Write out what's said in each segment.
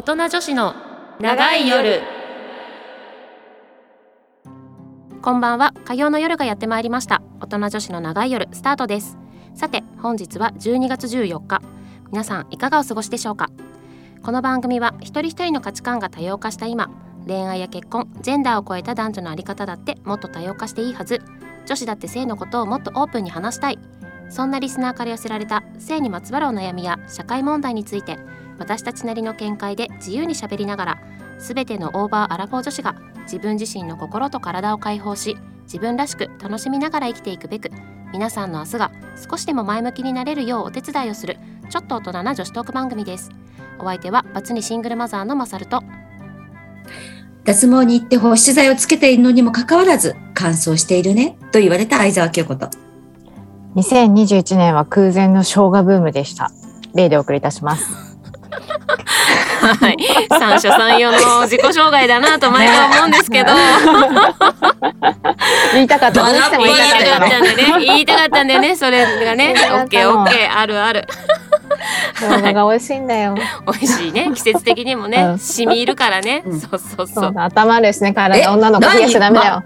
大人女子の長い夜。こんばんは。火曜の夜がやってまいりました。大人女子の長い夜スタートです。さて本日は12月14日。皆さんいかがお過ごしでしょうか？この番組は一人一人の価値観が多様化した今恋愛や結婚ジェンダーを超えた男女のあり方だってもっと多様化していいはず。女子だって性のことをもっとオープンに話したい。そんなリスナーから寄せられた性にまつわるお悩みや社会問題について私たちなりの見解で自由にしゃべりながら全てのオーバーアラフォー女子が自分自身の心と体を解放し自分らしく楽しみながら生きていくべく皆さんの明日が少しでも前向きになれるようお手伝いをするちょっと大人な女子トーク番組ですお相手はバツ2シングルマザーのマサルと脱毛に行って保湿剤をつけているのにもかかわらず乾燥しているねと言われた相沢京子と2021年は空前の生姜ブームでした。例でお送りいたします。はい。三者三様の自己紹介だなと毎回思うんですけど。言いたかった。言いたかったんだよね。言いたかったんだよね。それがね オッケーオッケーあるある。生姜が美味しいんだよ。美味しいね。季節的にもねうん。染み入るからね、うん。そうそうそそう頭ですね。え体女の子冷やしちゃダメだよ。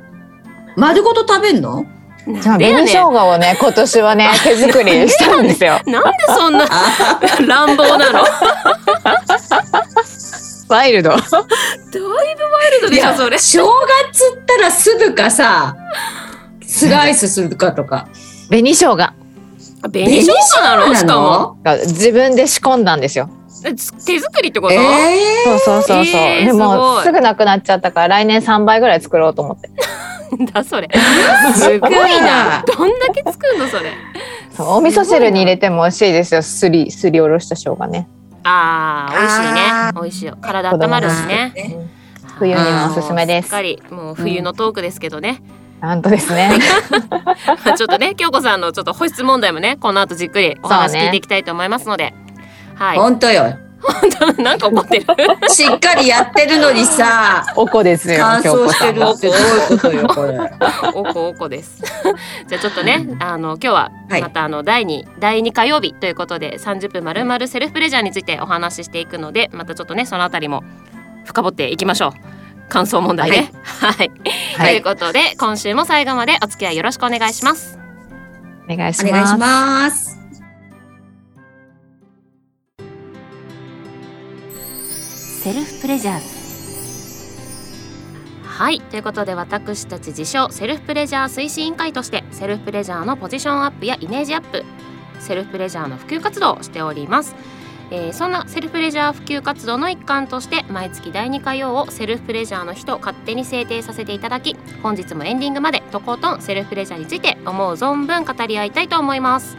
丸ごと食べんの？じゃあ紅生姜をね 今年はね手作りしたんですよ。ん なんでそんなあ 乱暴なの？ワイルド。だいぶワイルドでしょそれ。生姜ったら酢かさスライスするかとか。紅生姜。が紅生姜なの？しかも。自分で仕込んだんですよ。え手作りってこと、ええそうそうそうそう。えーでもい。すぐなくなっちゃったから来年3倍ぐらい作ろうと思って。だそれ。すごいな。どんだけ作るのそれ。そうお味噌汁に入れても美味しいですよ。すりすりおろした生姜ね。あー美味しいね。あ美味しいよ。体温まるしね。ね。冬にもおすすめです。しっか。りもう冬のトークですけどね、なんとですね。ま あちょっとね京子さんのちょっと保湿問題もねこの後じっくりお話そうね。聞いていきたいと思いますので、はい。本当よ なんか怒ってる しっかりやってるのにさおこですよ。乾燥してるってどういうことよこれ おこおこです。じゃあちょっとね、あの今日ははいまたあの第二、第二火曜日ということで30分まるまるセルフプレジャーについてお話ししていくので、またちょっとねそのあたりも深掘っていきましょう。感想問題ね。はい。はということで今週も最後までお付き合いよろしくお願いします。お願いします。お願いしますセルフプレジャーはい。ということで私たち自称セルフプレジャー推進委員会としてセルフプレジャーのポジションアップやイメージアップセルフプレジャーの普及活動をしております、えーそんなセルフプレジャー普及活動の一環として毎月第2火曜をセルフプレジャーの日と勝手に制定させていただき本日もエンディングまでとことんセルフプレジャーについて思う存分語り合いたいと思います。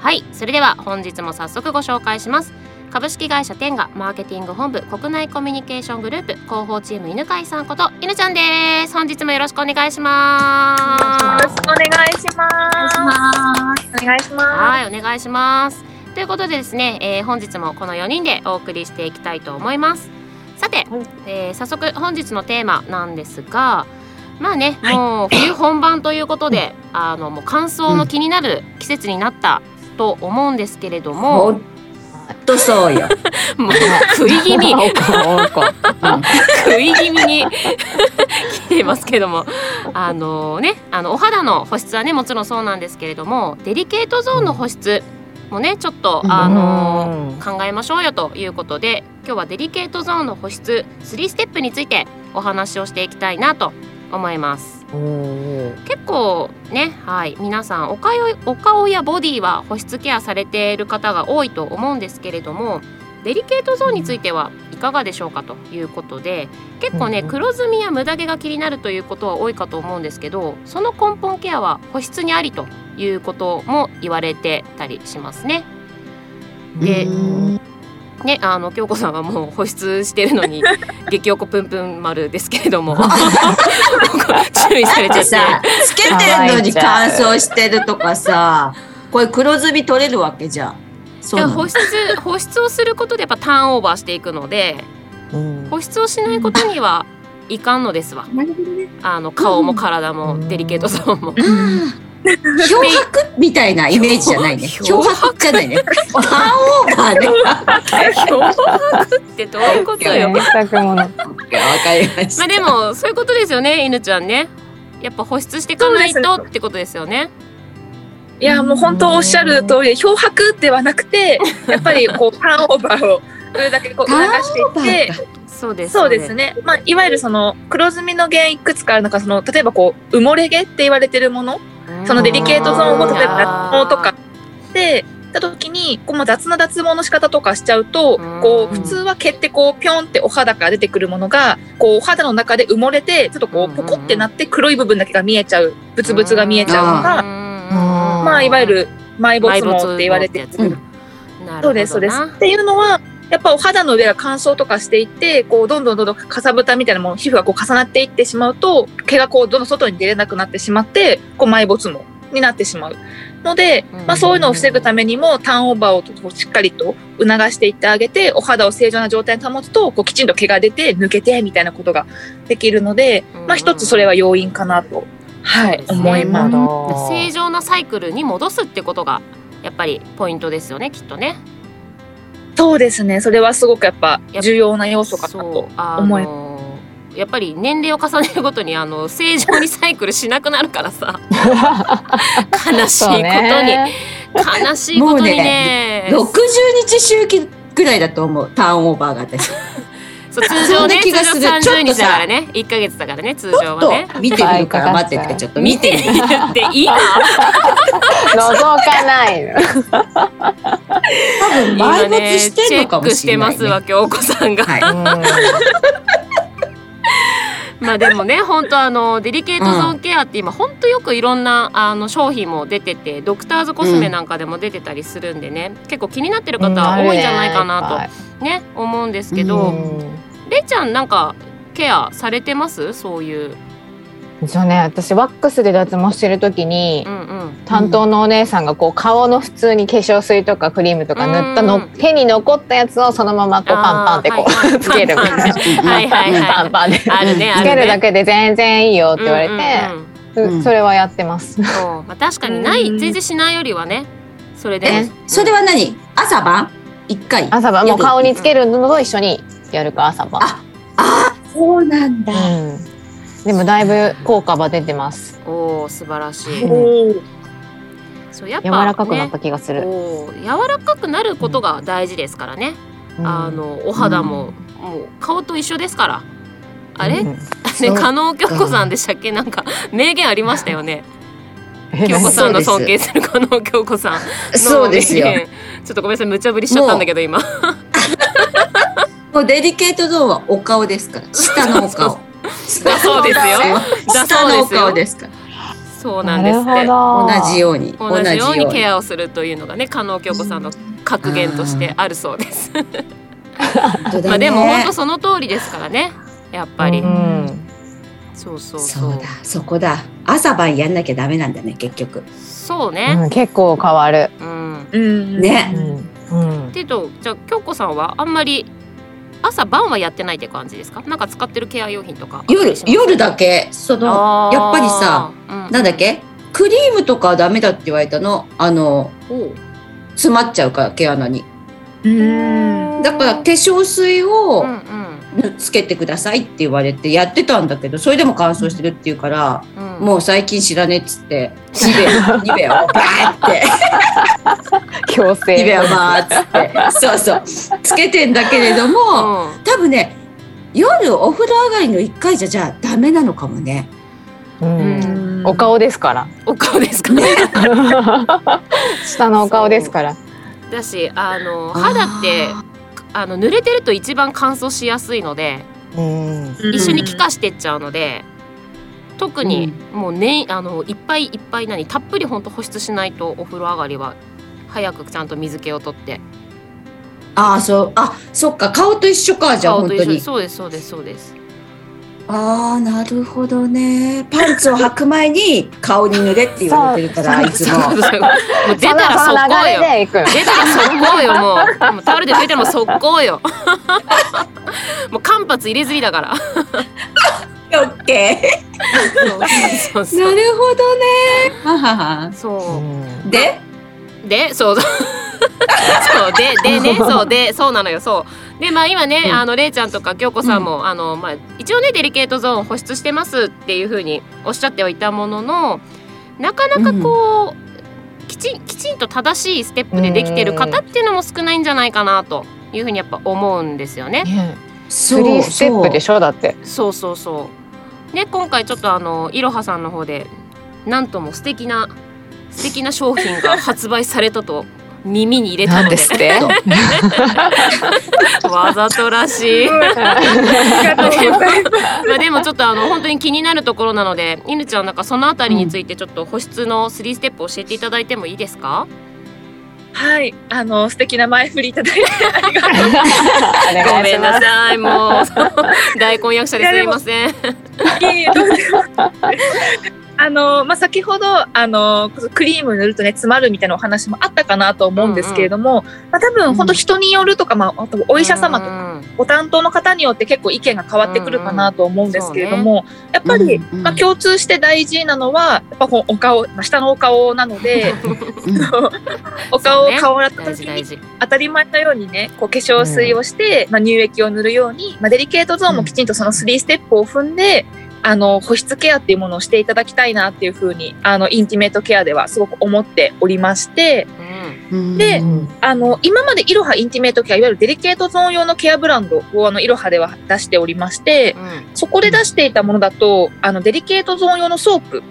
はい。それでは本日も早速ご紹介します。株式会社テンガマーケティング本部国内コミュニケーショングループ広報チーム犬飼さんこと犬ちゃんです。本日もよろしくお願いします。よろしくお願いします。お願いしまはいお願いします。ということでですね、えー本日もこの4人でお送りしていきたいと思います。さて、はい。えー早速本日のテーマなんですがまあね、もう冬本番ということで、あのもう乾燥の気になる季節になったと思うんですけれども、ほんとそうよ。もう食い気味。食い気味に 来ていますけども。あのねあのお肌の保湿はねもちろんそうなんですけれどもデリケートゾーンの保湿もねちょっとあのうん。考えましょうよということで今日はデリケートゾーンの保湿3ステップについてお話をしていきたいなと思います。結構ねはい皆さんお顔お顔やボディは保湿ケアされている方が多いと思うんですけれどもデリケートゾーンについてはいかがでしょうかということで結構ね黒ずみやムダ毛が気になるということは多いかと思うんですけどその根本ケアは保湿にありということも言われてたりしますね。でうんね、あの京子さんはもう保湿してるのに 激おこぷんぷん丸ですけれども。注意されちゃって。さつけてるのに乾燥してるとかさ。これ黒ずみ取れるわけじゃん。保湿保湿をすることでやっぱターンオーバーしていくのでうん。保湿をしないことにはいかんのですわ。なるほどね。あの顔も体もデリケートゾーンも。あ漂白みたいなイメージじゃないね。漂漂白じゃないね。ターンオーバーね。漂白ってどういうことよ？洗濯物。わかりました。まあでもそういうことですよね犬ちゃんねやっぱ保湿していかないとってことですよねいやもう本当おっしゃる通り漂白ではなくてやっぱりこうターンオーバーをそれだけこう促していってそうですそうですね、まあ、いわゆるその黒ずみの原因いくつかあるのかその例えばこう埋もれ毛って言われてるものそのデリケートゾーンを例えば脱毛とかでた時にこう雑な脱毛の仕方とかしちゃうとこう普通は毛ってこうピョンってお肌から出てくるものがこうお肌の中で埋もれてちょっとこうポコってなって黒い部分だけが見えちゃうブツブツが見えちゃうのがまあいわゆる埋没毛って言われてるそうですそうです。っていうのはやっぱお肌の上が乾燥とかしていってこうどんどんどんどんかさぶたみたいなもの皮膚がこう重なっていってしまうと毛がこうどんどん外に出れなくなってしまってこう埋没毛になってしまうので、うん。まあ、そういうのを防ぐためにもターンオーバーをこうしっかりと促していってあげてお肌を正常な状態に保つとこうきちんと毛が出て抜けてみたいなことができるので、まあ、一つそれは要因かなと、はい思います。正常なサイクルに戻すってことがやっぱりポイントですよねきっとねそうですね。それはすごくやっぱ重要な要素かなとあ思いのやっぱり年齢を重ねるごとにあの正常にサイクルしなくなるからさ。悲しいことに、ね。悲しいことにね。60日周期ぐらいだと思う。ターンオーバーが私。そう通常ねな気がする。通常30日ちょっとさだからね。1ヶ月だからね通ちょっ常はねと見てみるから待ってて、ちょっと見てみる。で今 覗かないの。多分今埋ね没してチェんのかもックししてれない、ね。ますわ京子さんが。はい。まあでもね本当あのデリケートゾーンケアって今本当よくいろんなあの商品も出ててドクターズコスメなんかでも出てたりするんでね、結構気になってる方多いんじゃないかなとね思うんですけど、うん。れいちゃんなんかケアされてます？そういう、そうね、私ワックスで脱毛してる時にうんうん、担当のお姉さんがこう顔の普通に化粧水とかクリームとか塗ったの、うん手に残ったやつをそのままこうパンパンってこあーはい。つけるみたいな。はいはいはい。パンパンであるねあるね。つけるだけで全然いいよって言われて、うんうんうん。そそれはやってます。まあ、確かにないうん。全然しないよりはねそれで。え、それは何？朝晩？一回。朝晩？もう顔につけるのと一緒にやるか朝晩。ああー、そうなんだ。うん。でもだいぶ効果は出てます。おお素晴らしい、そうやっぱ、柔ね、らかくなった気がする。柔らかくなることが大事ですからね、うん。あのお肌も、もう顔と一緒ですから。あれ、うん。ね加納京子さんでしたっけ？なんか名言ありましたよね。え京子さんの尊敬する加納京子さんのそうです。よ。名。言。ちょっとごめんなさい無茶ぶりしちゃったんだけど今。もうデリケートゾーンはお顔ですから。下のお顔。だそうですよ顔ですから。そうなんですって。同じように。同じようにケア。アをするというのがね加納京子さんの格言としてあるそうです、まあでも本当その通りですからねやっぱり、うん。そうそうそそううだ、そこだ。朝晩やんなきゃダメなんだね、結局。そうね、うん結構変わる。うんうんねうん。うんっていうとじゃあ京子さんはあんまり朝晩はやってないって感じですか？なんか使ってるケア用品とか。夜、夜だけ、その、やっぱりさ、、うん。なんだっけ？クリームとかはダメだって言われたの？あの、詰まっちゃうから、毛穴に。うん。だから化粧水うをんうんつけてくださいって言われてやってたんだけど、それでも乾燥してるって言うから、うんもう最近知らねえっつって、ニベア、ニを バーって、強制。ニベアバーっつって、そうそう、つけてんだけれども、うん多分ね、夜お風呂上がりの1回じゃじゃあダメなのかもね。うん。お顔ですから。お顔ですかね 下のお顔ですから。だしあの肌ってあの濡れてると一番乾燥しやすいのでうん。一緒に気化してっちゃうので、特にもうねあのいっぱいいっぱい何たっぷりほんと保湿しないとお風呂上がりは早くちゃんと水気を取って。ああ、そう、あ、そっか、顔と一緒か、じゃあ顔と一緒に本当に。そうですそうですそうですああ、なるほどね。パンツを履く前に顔に塗れって言われてるから、いつも。もう出たら速攻よ。出たら速攻よもうもうタオルで拭いたらもう速攻よもう間髪入れずりだからオッケそうそうそうなるほどね。ははは。そうで、で？そうそうそうででねそう。で そうなのよそう。でまあ今ね、うん。あのれいちゃんとか京子さんも、あのまあ一応ねデリケートゾーン保湿してますっていうふうにおっしゃってはいたもののなかなかこう、きちんきちんと正しいステップでできてる方っていうのも少ないんじゃないかなというふうにやっぱ思うんですよね。ね。そうスリーステップでしょだって。そうそうそう。ね今回ちょっとあのいろはさんの方でなんとも素敵な素敵な商品が発売されたと耳に入れたなんのでですって。わざとらしい。まあでもちょっとあの本当に気になるところなので、犬ちゃんなんかそのあたりについてちょっと保湿の3ステップ教えていただいてもいいですか？はい、あの素敵な前振りいただいてありがとう。ごめんなささいもう 大根役者ですいません。いえいあのまあ、先ほどあのクリーム塗るとね詰まるみたいなお話もあったかなと思うんですけれども、まあ、多分本当人によるとか、まあ、あとお医者様とかかご担当の方によって結構意見が変わってくるかなと思うんですけれども、やっぱり、うんうん。まあ、共通して大事なのはやっぱこうお顔、まあ、下のお顔なのでお顔を顔を洗った時に。当たり前のようにねこう化粧水をして、まあ、乳液を塗るように、まあ、デリケートゾーンもきちんとその3ステップを踏んで、あの保湿ケアっていうものをしていただきたいなっていうふうにあのインティメートケアではすごく思っておりましてうん。であの今まで iroha インティメートケアいわゆるデリケートゾーン用のケアブランドをあの iroha では出しておりましてうん。そこで出していたものだとあのデリケートゾーン用のソープ。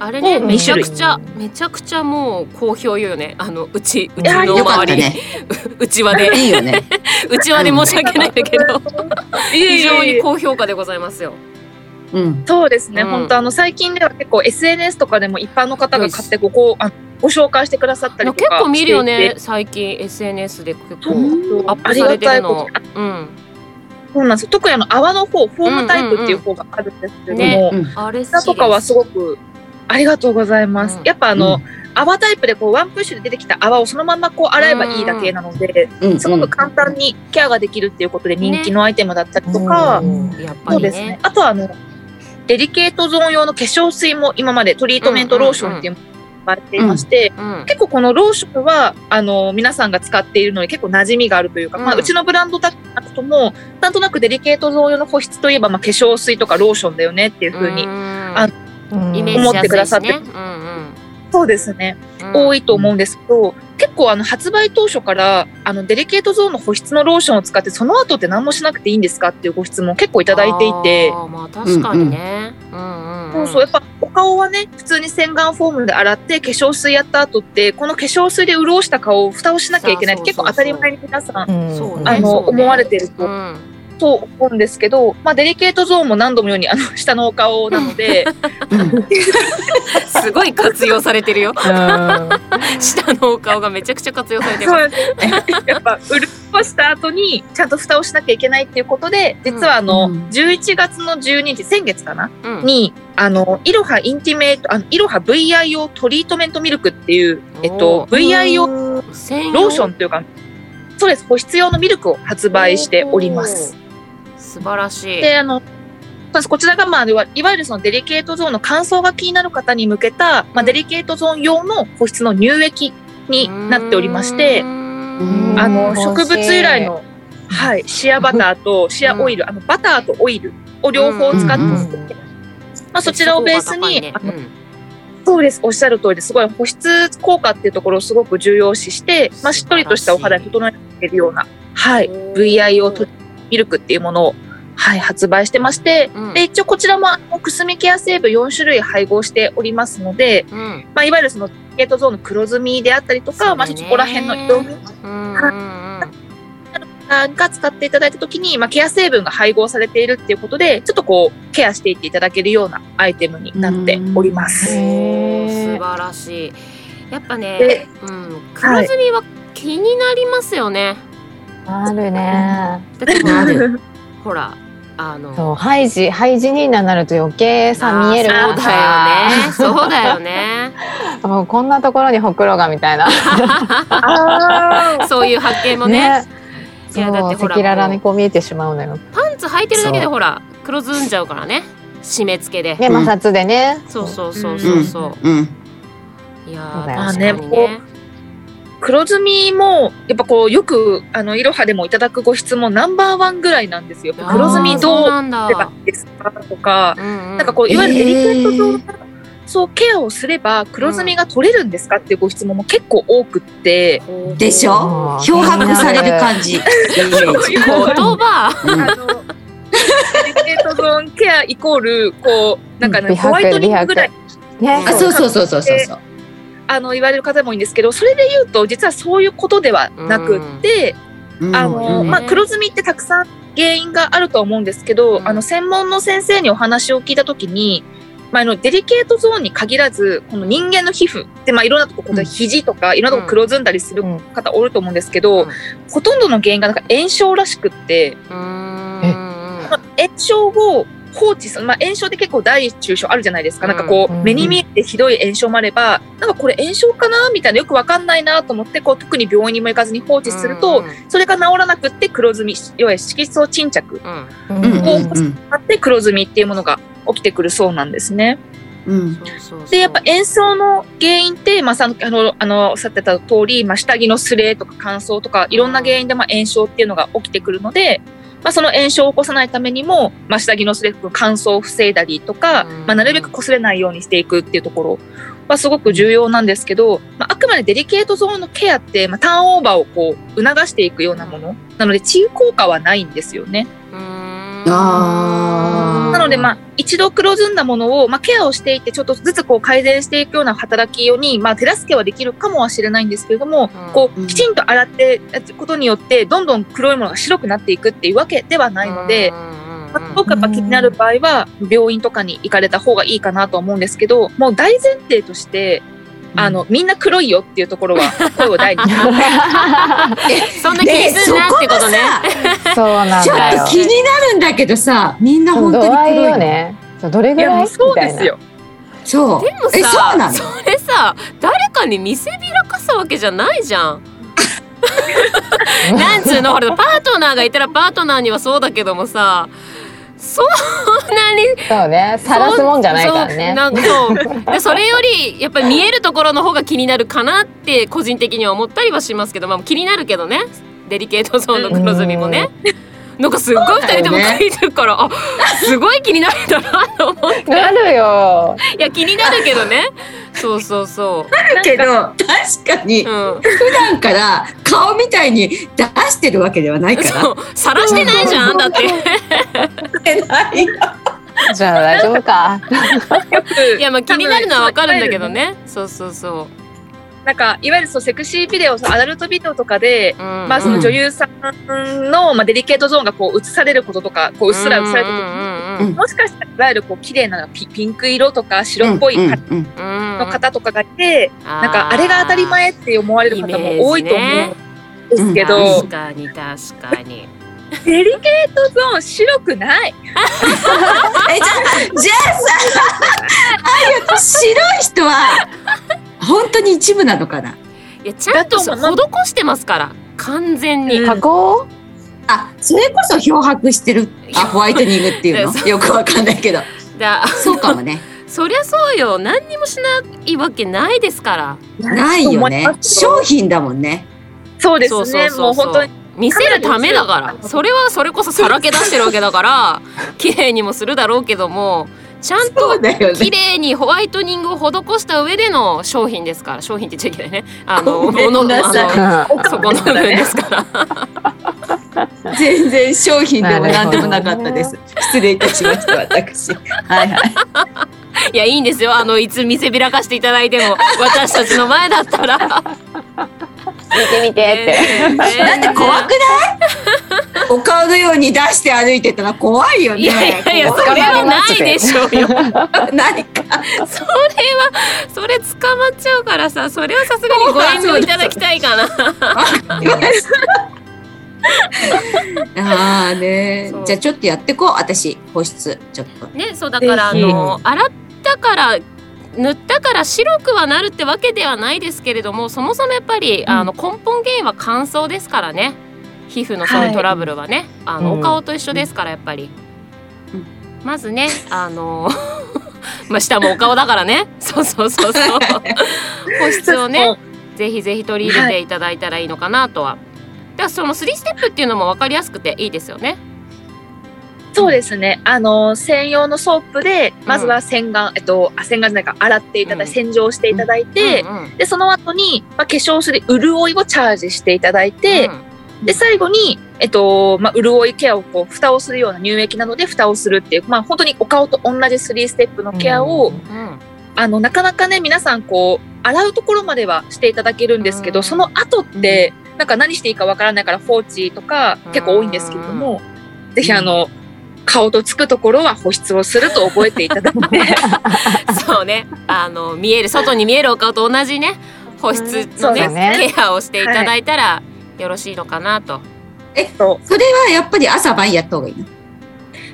あれねうんめちゃくちゃめちゃくちゃもう好評よね。あのうちうちやの周り、ね。うちわで。いいよね。うちわで申し訳ないん。だけど非常にこ高評価でございますよ。うん。そうですね、うん本当あの最近では結構 SNS とかでも一般の方が買ってごこうあご紹介してくださったりとか結構見るよね最近 SNS で結構アップされてるのありがたいこ。うん。そうなんですよ特にあの泡の方フォームタイプっていう方があるんですけれども、ねうんあれこちらとかはすごくありがとうございます。うんやっぱあの、泡タイプでこうワンプッシュで出てきた泡をそのままこう洗えばいいだけなので、うん。すごく簡単にケアができるっていうことで人気のアイテムだったりとか、うんやっぱりそうですねね。。あとはあのデリケートゾーン用の化粧水も今までトリートメントローションっていうものが呼ばれていまして、うん。結構このローションはあの皆さんが使っているのに結構馴染みがあるというか、うん。まあ、うちのブランドだともなんとなくデリケートゾーン用の保湿といえば、まあ、化粧水とかローションだよねっていうふうに、あイメージ思ってくださってそうですね、うん。多いと思うんですけど結構あの発売当初からあのデリケートゾーンの保湿のローションを使ってその後って何もしなくていいんですかっていうご質問を結構いただいていて。あーまあ確かにね。うんうんそうそうやっぱお顔はね普通に洗顔フォームで洗って化粧水やった後ってこの化粧水で潤した顔を蓋をしなきゃいけないって結構当たり前に皆さんあの、思われてると、うん。と思うんですけど、まあ、デリケートゾーンも何度も言うようにあの 下のお顔なのでうん。すごい活用されてるよ。うん 下のお顔がめちゃくちゃ活用されてます。そうですねやっぱ潤した後にちゃんと蓋をしなきゃいけないっていうことで実はあの、うん11月の12日先月かな？うん。にあの iroha インティメートあのイロハ VI 用トリートメントミルクっていう、えっと、おー VI 用専用ローションというかそうです保湿用のミルクを発売しております。。素晴らしい。であのこちらが、まあ、いわいわゆるそのデリケートゾーンの乾燥が気になる方に向けた、まあ、デリケートゾーン用の保湿の乳液になっておりましてあの植物由来の、はい、シアバターとシアオイル、あのバターとオイルを両方使ってうんます、うんまあ、そちらをベースに、ね。あのそうです。おっしゃる通りです。ごい保湿効果っていうところをすごく重要視して、まあ、しっとりとしたお肌に整えているような、はい、VI 用トミルクっていうものを、はい、発売してまして、うん。で一応こちらもくすみケア成分4種類配合しておりますので、うん。まあ、いわゆるそのゲートゾーンの黒ずみであったりとか、まあ、そこら辺の色味。うんうんが使っていただいたときに、まあ、ケア成分が配合されているっていうことでちょっとこうケアしていっていただけるようなアイテムになっております。素晴らしい。やっぱねで、うん、黒ずみは気になりますよね。あるね。だっ ほらあのそうハイジハイジニーナになると余計さ見えるあーからそうだよね。そうだよね。もうこんなところにほくろがみたいな。あ そういう発見もね。いやだってほら赤裸々にこう見えてしまうのよ。パンツ履いてるだけでほら黒ずんじゃうからね。締め付けで、ねうん摩擦でね。そうそうそうそうそう、うん。いやそうだよー確ねかにね黒ずみもやっぱこうよくあのいろはでもいただくご質問ナンバーワンぐらいなんですよ。黒ずみどうそうなんだ。すればいいですかとか、うんうん。なんかこういわゆるデリケートゾーンえのそうケアをすれば黒ずみが取れるんですかっていうご質問も結構多くって、でしょ？うん漂白される感じ。言葉。デリケートゾーンケアイコールこうなんかねホワイトニングぐらい。ね。あ、そうそうそうそうそうそう。あの言われる方も多いんですけどそれで言うと実はそういうことではなくって、うん。あの、うん。まあ、黒ずみってたくさん原因があると思うんですけど、うん。あの専門の先生にお話を聞いたときに、まあ、あのデリケートゾーンに限らずこの人間の皮膚って、まあ、いろんなとこ肘とかいろんなとこ黒ずんだりするうん。方おると思うんですけど、うん。ほとんどの原因がなんか炎症らしくって、炎症を放置する、まあ、炎症って結構大中小あるじゃないですか。なんかこう、うん。目に見えてひどい炎症もあれば、なんかこれ炎症かなみたいなよくわかんないなと思って、こう特に病院にも行かずに放置すると、それが治らなくって黒ずみ、要は色素沈着。うん。うん。うん。うんうんうんあって黒ずみっていうものが起きてくるそうなんですね。うん。で、やっぱ炎症の原因って、まあ、さあの、あの、おっしゃってた通り、まあ、下着のすれとか乾燥とか、いろんな原因で、まあ、炎症っていうのが起きてくるので、まあ、その炎症を起こさないためにも、まあ、下着のすれ、乾燥を防いだりとか、うんまあ、なるべく擦れないようにしていくっていうところはすごく重要なんですけど、まあ、あくまでデリケートゾーンのケアって、まあ、ターンオーバーをこう、促していくようなもの。なので、治癒効果はないんですよね。なので、まあ、一度黒ずんだものを、まあ、ケアをしていって、ちょっとずつこう改善していくような働きに、まあ、手助けはできるかもしれないんですけれども、うん。こう、うんきちんと洗ってことによって、どんどん黒いものが白くなっていくっていうわけではないので、まあ、すごくやっぱ気になる場合は、病院とかに行かれた方がいいかなと思うんですけど、もう大前提として、あの、みんな黒いよっていうところは、声を大に。そんな気にすんなってことね。そうなんちょだよっと。気になるんだけどさ、みんな本当に黒いの。よね。そうどれぐらい？そうですよ。そう。でもえ、そさうなの？それさ誰かに見せびらかすわけじゃないじゃん。なんつうの？ほらパートナーがいたらパートナーにはそうだけどもさそんなにそうね。晒すもんじゃないからね。なんかそうでそれよりやっぱり見えるところの方が気になるかなって個人的には思ったりはしますけど、まあ、気になるけどねデリケートゾーンの黒ずみもね。なんかすっごい二人とも書いてるから、あすごい気になるんだなと思って。なるよ。いや気になるけどね。そうそうそだけど、確かにう、うん、普段から顔みたいに出してるわけではないから。そう。晒してないじゃんだって。ないよ。じゃあ大丈夫か。よくいやまあ気になるのはわかるんだけどね。そうそうそなんか、いわゆるそうセクシービデオ、そうアダルトビデオとかで、う、うん。まあその女優さんの、まあ、デリケートゾーンがこう映されることとか、こううっすら映された時に、うんうんもしかしたらいわゆるこう綺麗なピピンク色とか白っぽいの方とかがいて、ななんかあれが当たり前って思われる方も多いと思うんですけど、確かに確かに。デリケートゾーン白くない。え、じゃあ、じゃあさ、あい白い人は、本当に一部なのかな？いやちゃんと施してますから。完全に、うん。加工？あ、それこそ漂白してる、あ、ホワイトニングっていうの？よくわかんないけど。だそうかもね。そりゃそうよ。何にもしないわけないですから。ないよね。商品だもんね。そうですね。そうそうもう本当に。見せるためだから。それはそれこそさらけ出してるわけだから。綺麗にもするだろうけどもちゃんそと綺ね。麗にホワイトニングを施した上での商品ですから商品って言っちゃいけないねあのごめん物のあそこの部分ですから全然商品でもなるほど何でもなかったです。失礼いたしました、私。はいはい。いやいいんですよあのいつ見せびらかしていただいても私たちの前だったら 見て見てって。だって怖くない？お顔のように出して歩いてたら怖いよね。いやいやいやそ怖れはないでしょうよ。何か。それはそれ捕まっちゃうからさそれはさすがにご遠慮いただきたいかな。ああね。じゃあちょっとやってこう私保湿ちょっと。ねそうだからあの洗ったから塗ったから白くはなるってわけではないですけれどもそもそもやっぱり、うん。あの根本原因は乾燥ですからね皮膚のそうい。うトラブルはね、あのうん。お顔と一緒ですからやっぱり、まずねあの まあ下もお顔だからね。そうそうそうそう。保湿をねぜひぜひ取り入れていただいたらいいのかなとは、ではその3ステップっていうのも分かりやすくていいですよね。そうですね。あの専用のソープでまずは洗顔、えっとあ洗顔じゃないか。洗っていただいて、洗浄していただいて、うんうんでその後にまあ化粧水で潤いをチャージしていただいて、で最後にえっとまあ潤いケアをこう蓋をするような乳液などで蓋をするっていうまあ本当にお顔と同じ3ステップのケアを、うん。うんあのなかなかね皆さんこう洗うところまではしていただけるんですけど、うん。その後って、なんか何していいかわからないから放置とか結構多いんですけれども、ぜひあの顔とつくところは保湿をすると覚えていただいて。そうね。あの見える外に見えるお顔と同じね保湿のね,、ね。ケアをしていただいたらよろしいのかなと、そうそれはやっぱり朝晩やった方がいいの？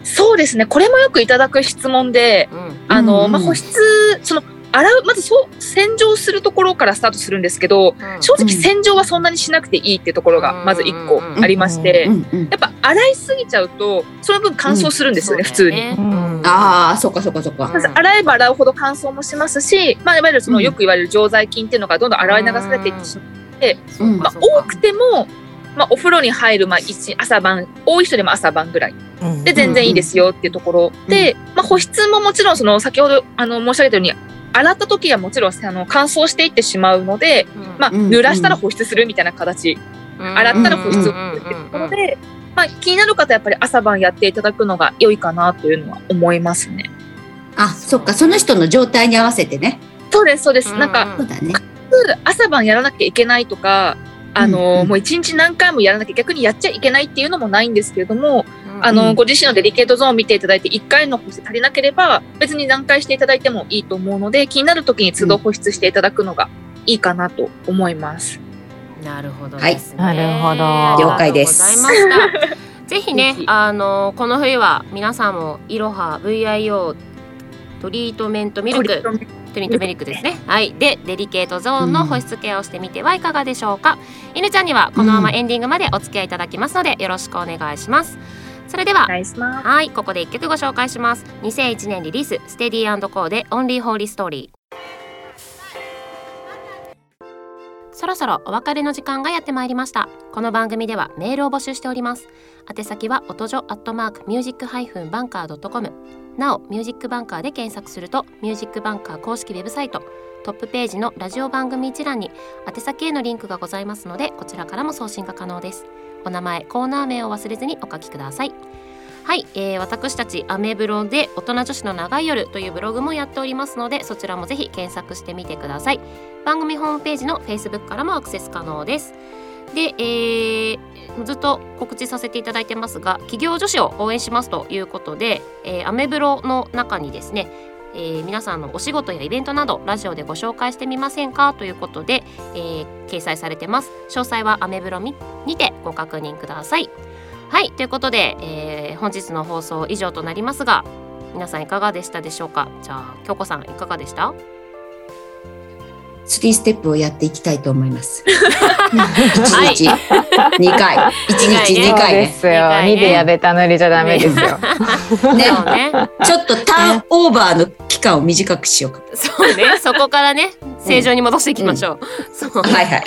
そうですね。これもよくいただく質問でうん。あの、うん。うんまあ、保湿その洗うまずそう洗浄するところからスタートするんですけどうん。正直洗浄はそんなにしなくていいっていうところがまず1個ありまして、うん。うん。やっぱ洗いすぎちゃうとその分乾燥するんですよね、普通に。そうん。ああそっかそっかそっか。まず洗えば洗うほど乾燥もしますし、まあ、いわゆるそのよく言われる常在菌っていうのがどんどん洗い流されていってしまって、うんまあ、多くても、まあ、お風呂に入る、まあ、一朝晩多い人でも朝晩ぐらい。うん。で全然いいですよっていうところ。で、まあ、保湿ももちろんその先ほどあの申し上げたように洗った時はもちろんあの乾燥していってしまうので、まあ、うん濡らしたら保湿するみたいな形、洗ったら保湿をするっていうところで、まあ、気になる方はやっぱり朝晩やっていただくのが良いかなというのは思いますね。あそっかその人の状態に合わせてね。そうですそうです、うんなん。かそうだね朝晩やらなきゃいけないとかあの、うんうん。もう一日何回もやらなきゃ逆にやっちゃいけないっていうのもないんですけれども、うん。あの、うんご自身のデリケートゾーンを見ていただいて1回の保湿足りなければ別に何回していただいてもいいと思うので気になる時に都度保湿していただくのがいいかなと思います。なるほどですね。はい。なるほど。ありがとう了解ですございました。ぜひねあのこの冬は皆さんもいろは VIO トリートメントミルク、トリートメリックですね。はい、でデリケートゾーンの保湿ケアをしてみてはいかがでしょうか。犬ちゃんにはこのままエンディングまでお付き合いいただきますのでよろしくお願いします。それでは。はい、ここで一曲ご紹介します。2001年リリース、ステディーコーでオンリーホーリーストーリー。そろそろお別れの時間がやってまいりました。この番組ではメールを募集しております。宛先は音女アットマークミュージックハイフンバンカードットコム。なお、ミュージックバンカーで検索すると、ミュージックバンカー公式ウェブサイト、トップページのラジオ番組一覧に宛先へのリンクがございますので、こちらからも送信が可能です。お名前、コーナー名を忘れずにお書きください。はい、えー、私たちアメブロで大人女子の長い夜というブログもやっておりますのでそちらもぜひ検索してみてください番組ホームページの Facebook からもアクセス可能ですで、えーずっと告知させていただいてますが企業女子を応援しますということで、えーアメブロの中にですねえー皆さんのお仕事やイベントなどラジオでご紹介してみませんかということで、えー掲載されてます。詳細はアメブロにてご確認ください。はいということで、えー本日の放送以上となりますが皆さんいかがでしたでしょうか？じゃあ京子さんいかがでした？3ステップをやっていきたいと思います。はい1日2回、1日2そう回ね。ですよ。二回ね二でやべた塗りじゃダメですよ。ねねちょっとターンオーバーの期間を短くしようかと。そうねそこからね正常に戻していきましょう、そうもはいはい。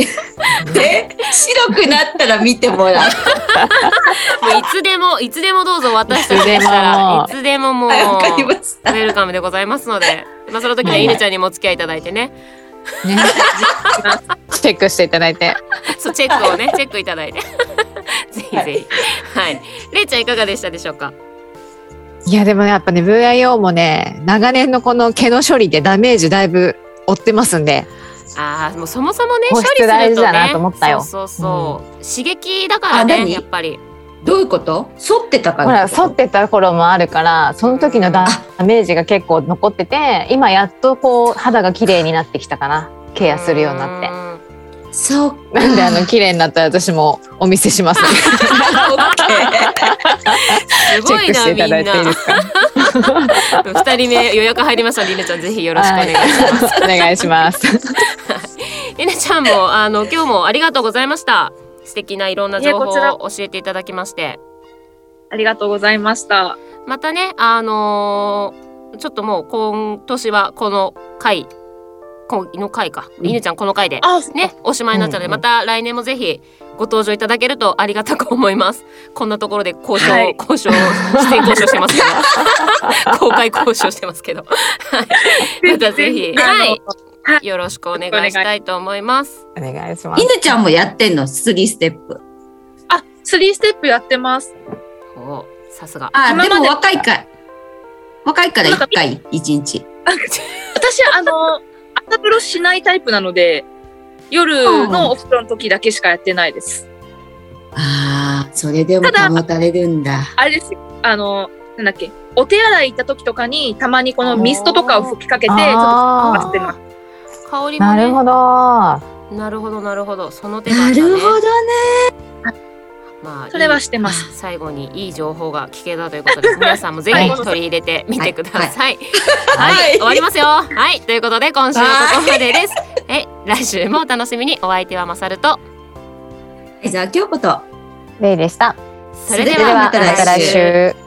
で、白くなったら見てもらう。ういつでもいつでもどうぞ私たちでしたらいつでももう。ウェルカムでございますので、まあ、その時には犬ちゃんにもお付き合いいただいてねね。チェックしていただいて。そうチェックをね チェックいただいて。ぜひぜひ。はい。れい。ちゃんいかがでしたでしょうか？いやでもねやっぱね VIO もね長年のこの毛の処理でダメージだいぶ負ってますんで。あーもうそもそもね処理するとね大事だなと思ったよ。そうそうそう、刺激だからねやっぱりどういうこと？反ってたかほららってこと？反ってた頃もあるからその時のダメージが結構残ってて今やっとこう肌が綺麗になってきたかな。ケアするようになって。てそうか。なんであの綺麗になったら私もお見せします、ね。すごいチェックしていただいていいですか？二人目予約入りました。のでりなちゃんぜひよろしくお願いします、お願いします。りなちゃんもあの今日もありがとうございました素敵ないろんな情報を教えていただきまして。ありがとうございました。またねあのーちょっともう今年はこの回この回か、うん。犬ちゃんこの回であ、ねおしまいになっちゃうので、うんうん。また来年もぜひご登場いただけるとありがたく思います。こんなところで交渉、はい。交渉出演交渉してますけど。公開交渉してますけど。はい。またぜひ。はいよろしくお願いしたいと思いますお願いします。犬ちゃんもやってんの ?3 ステップ。あ、3ステップやってます。おさすがあ、でも若いか若いから1回、1日。私、あの、朝風呂しないタイプなので、夜のお風呂の時だけしかやってないです。ああ、それでも保たれるんだ。あれですよ。あの、なんだっけ。お手洗い行った時とかに、たまにこのミストとかを吹きかけて、ちょっとあー乾かしてます。香りもねなるほど。なるほどなるほどその手だなったねるほどね。まあそれはしてます。いい最後にいい情報が聞けたということで 皆さんもぜひ取り入れてみてください。はい、はい終わりますよ。はい、ということで今週はここまでです。え、来週もお楽しみに。お相手はまさると。じゃあ今日こと。レイでした。それではまた来週。